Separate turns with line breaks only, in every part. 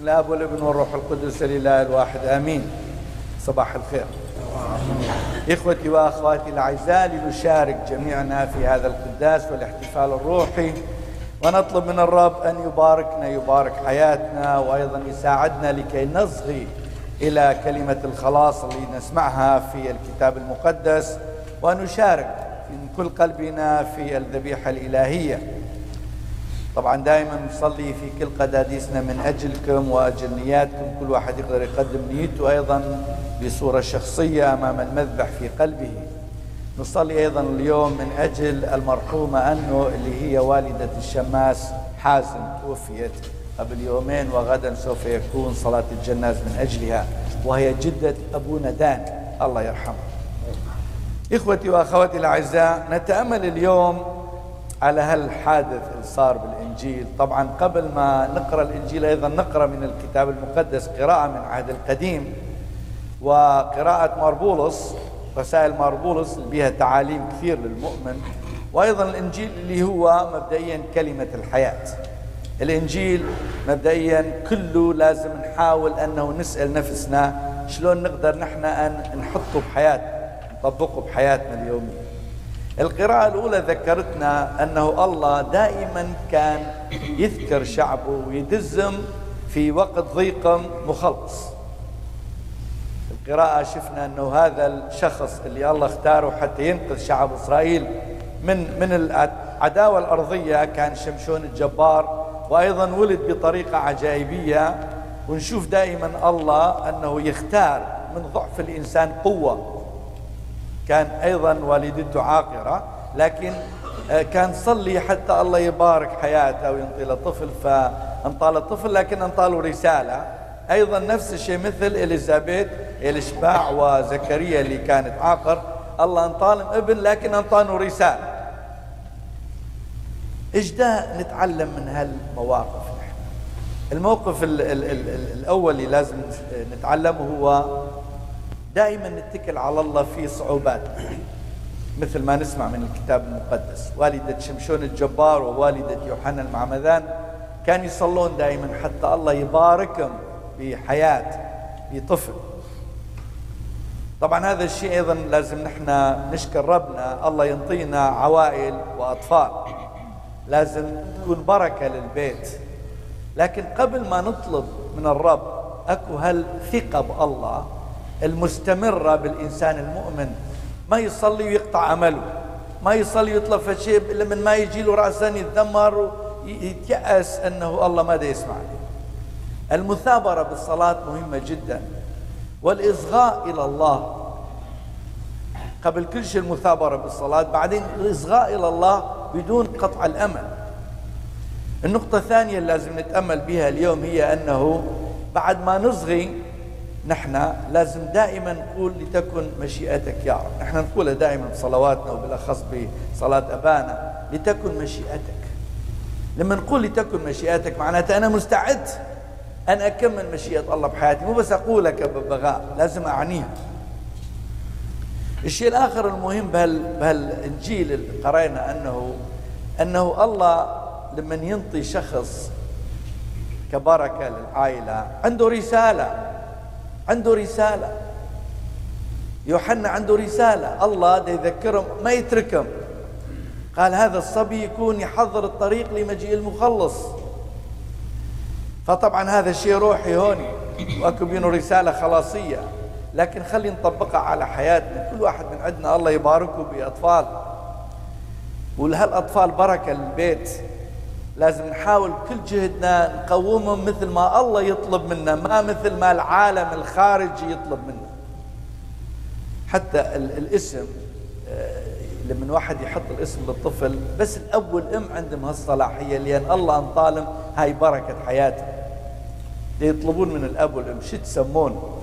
الله والابن والروح القدس لله الواحد آمين. صباح الخير. إخوتي وأخواتي الأعزاء لنشارك جميعنا في هذا القداس والاحتفال الروحي. ونطلب من الرب أن يباركنا يبارك حياتنا وأيضا يساعدنا لكي نصغي إلى كلمة الخلاص اللي نسمعها في الكتاب المقدس. ونشارك من كل قلبنا في الذبيحة الإلهية. طبعا دائما نصلي في كل قداديسنا من أجلكم وأجل نياتكم. كل واحد يقدر يقدم نيته أيضا بصورة شخصية أمام المذبح في قلبه. نصلي أيضا اليوم من أجل المرحومة انه اللي هي والدة الشماس حازم. توفيت قبل يومين وغدا سوف يكون صلاة الجناز من أجلها وهي جدة ابونا دان الله يرحمه. إخوتي وأخواتي الأعزاء نتأمل اليوم على هالحادث اللي صار بالإنجيل طبعا قبل ما نقرأ الإنجيل أيضا نقرأ من الكتاب المقدس قراءة من العهد القديم وقراءة ماربولس رسائل ماربولس بها تعاليم كثير للمؤمن وأيضا الإنجيل اللي هو مبدئيا كلمة الحياة. الإنجيل مبدئيا كله لازم نحاول أنه نسأل نفسنا شلون نقدر نحن أن نحطه بحياتنا نطبقه بحياتنا اليومية. القراءة الأولى ذكرتنا أنه الله دائما كان يذكر شعبه ويدزم في وقت ضيق مخلص. القراءة شفنا أنه هذا الشخص اللي الله اختاره حتى ينقذ شعب إسرائيل من من العداوة الأرضية كان شمشون الجبار وأيضا ولد بطريقة عجائبية. ونشوف دائما الله أنه يختار من ضعف الإنسان قوة كان أيضا والدته عاقرة لكن آه، كان صلي حتى الله يبارك حياته وينطي طفل فانطى له طفل لكن انطى له رسالة. أيضا نفس الشيء مثل إليزابيث الإشباع وزكريا اللي كانت عاقر. الله انطى لهم ابن لكن انطانه رسالة. إيش ده نتعلم من هالمواقف الموقف ال ال ال الأول اللي لازم نتعلمه هو دائما نتكل على الله في صعوبات. مثل ما نسمع من الكتاب المقدس. والدة شمشون الجبار ووالدة يوحنا المعمدان كانوا يصلون دائما حتى الله يباركهم بحياة بطفل طبعا هذا الشيء أيضا لازم نحن نشكر ربنا. الله ينطينا عوائل وأطفال. لازم تكون بركة للبيت. لكن قبل ما نطلب من الرب أكو هالثقه بألله؟ المستمرة بالإنسان المؤمن. ما يصلي ويقطع عمله. ما يصلي ويطلب شيء إلا من ما يجي له رأسا يتذمر ويتيأس أنه الله ما يسمع. له المثابرة بالصلاة مهمة جدا. والإصغاء إلى الله. قبل كل شيء المثابرة بالصلاة بعدين الإصغاء إلى الله بدون قطع الأمل. النقطة الثانية اللي لازم نتأمل بها اليوم هي أنه بعد ما نصغي نحن لازم دائما نقول لتكن مشيئتك يا رب. نحن نقولها دائما بصلواتنا وبالأخص بصلاة أبانا لتكن مشيئتك. لما نقول لتكن مشيئتك معناتها أنا مستعد أن أكمل مشيئة الله بحياتي. مو بس أقولها كببغاء لازم أعنيها الشيء الآخر المهم بهال بهالإنجيل اللي قرأنا أنه أنه الله لما ينطي شخص كبركة للعائلة عنده رسالة. عنده رسالة. يوحنا عنده رسالة. الله دا يذكرهم ما يتركهم. قال هذا الصبي يكون يحضر الطريق لمجيء المخلص. فطبعا هذا الشيء روحي هوني. واكو بينه رسالة خلاصية. لكن خلي نطبقها على حياتنا. كل واحد من عندنا الله يباركه بأطفال. ولهالأطفال بركة للبيت؟ لازم نحاول كل جهدنا نقومهم مثل ما الله يطلب منا ما مثل ما العالم الخارجي يطلب منا. حتى الاسم آه، لما واحد يحط الاسم للطفل بس الاب والام عندهم هالصلاحيه لأن الله انطالم هاي بركة حياتهم. يطلبون من الأب والأم شو تسمون؟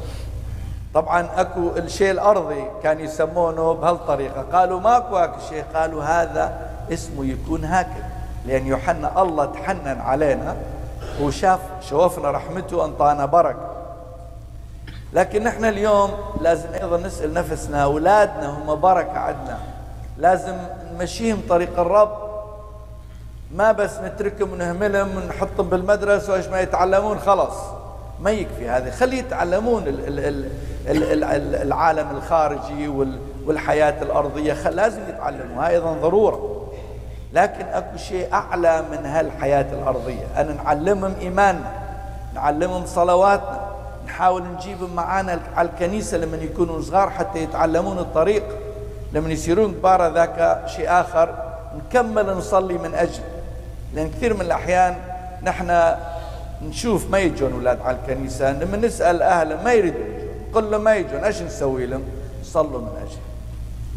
طبعا أكو الشيء الأرضي كان يسمونه بهالطريقة قالوا ماكو أكو شيء قالوا هذا اسمه يكون هكذا. لأن يوحنا الله تحنن علينا. وشاف شوفنا رحمته أنطانا بركة. لكن نحن اليوم لازم أيضا نسأل نفسنا أولادنا هم بركة عندنا. لازم نمشيهم طريق الرب. ما بس نتركهم ونهملهم ونحطهم بالمدرسة وإيش ما يتعلمون خلاص. ما يكفي هذا خلي يتعلمون العالم الخارجي والحياة الأرضية. لازم يتعلموا. هاي أيضا ضرورة. لكن أكو شيء أعلى من هالحياة الأرضية. أن نعلمهم إيماننا نعلمهم صلواتنا نحاول نجيبهم معانا على الكنيسة لما يكونوا صغار حتى يتعلمون الطريق لما يصيرون كبار ذاك شيء آخر نكمل نصلي من أجل. لأن كثير من الأحيان نحن نشوف ما يجون أولاد على الكنيسة لما نسأل أهله ما يريدون يجون قل له ما يجون إيش نسوي لهم؟ صلوا من أجل.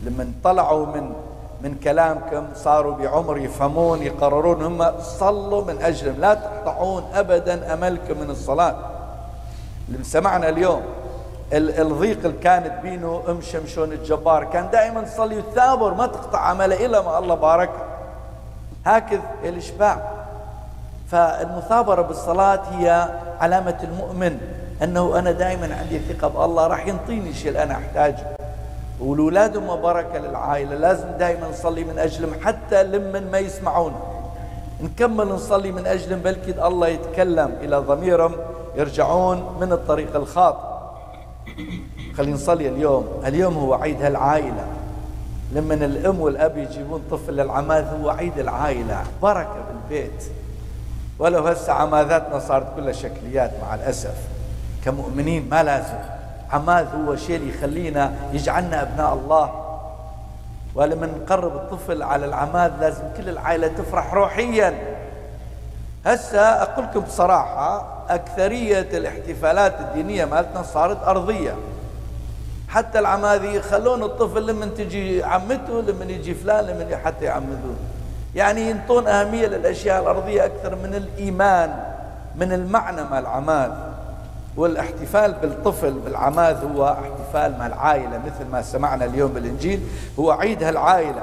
لما طلعوا من من كلامكم صاروا بعمر يفهمون يقررون هم صلوا من أجلهم. لا تقطعون أبدا أملكم من الصلاة. اللي سمعنا اليوم الضيق اللي كانت بينه ام شمشون الجبار. كان دائما تصلي وتثابر ما تقطع عمله إلا ما الله بارك هكذا الإشباع. فالمثابرة بالصلاة هي علامة المؤمن أنه أنا دائما عندي ثقة بالله راح ينطيني الشيء اللي أنا أحتاجه. والولاد هم بركة للعائلة لازم دائما نصلي من أجلهم حتى لمن ما يسمعون. نكمل نصلي من أجلهم بلكي الله يتكلم إلى ضميرهم يرجعون من الطريق الخاطئ. خلينا نصلي اليوم. اليوم هو عيد هالعائلة. لما الأم والأب يجيبون طفل للعماد هو عيد العائلة. بركة بالبيت. ولو هسه عماذاتنا صارت كلها شكليات مع الأسف. كمؤمنين ما لازم. عماد هو شيء اللي يخلينا يجعلنا أبناء الله. ولما نقرب الطفل على العماد لازم كل العائلة تفرح روحيا. هسه أقول لكم بصراحة أكثرية الاحتفالات الدينية مالتنا صارت أرضية. حتى العماذي يخلون الطفل لما تجي عمته لما يجي فلان لما حتى يعمدون. يعني ينطون أهمية للأشياء الأرضية أكثر من الإيمان من المعنى مع العماد والاحتفال بالطفل بالعماد هو احتفال مع العائلة مثل ما سمعنا اليوم بالإنجيل. هو عيد هالعائلة.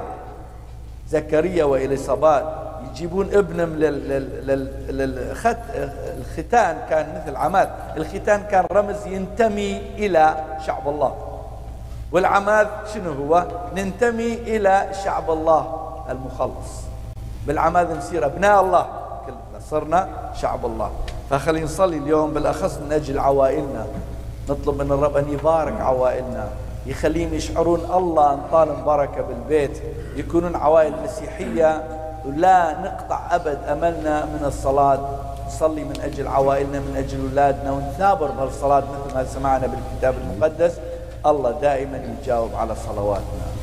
زكريا وإليصابات يجيبون ابنهم للخت الختان كان مثل عماد. الختان كان رمز ينتمي إلى شعب الله. والعماد شنو هو؟ ننتمي إلى شعب الله المخلص. بالعماد نصير أبناء الله. صرنا شعب الله. فخلينا نصلي اليوم بالأخص من أجل عوائلنا نطلب من الرب أن يبارك عوائلنا يخليهم يشعرون الله انطالهم بركة بالبيت يكونون عوائل مسيحية ولا نقطع أبد أملنا من الصلاة. نصلي من أجل عوائلنا من أجل أولادنا ونثابر بهالصلاة مثل ما سمعنا بالكتاب المقدس. الله دائما يجاوب على صلواتنا.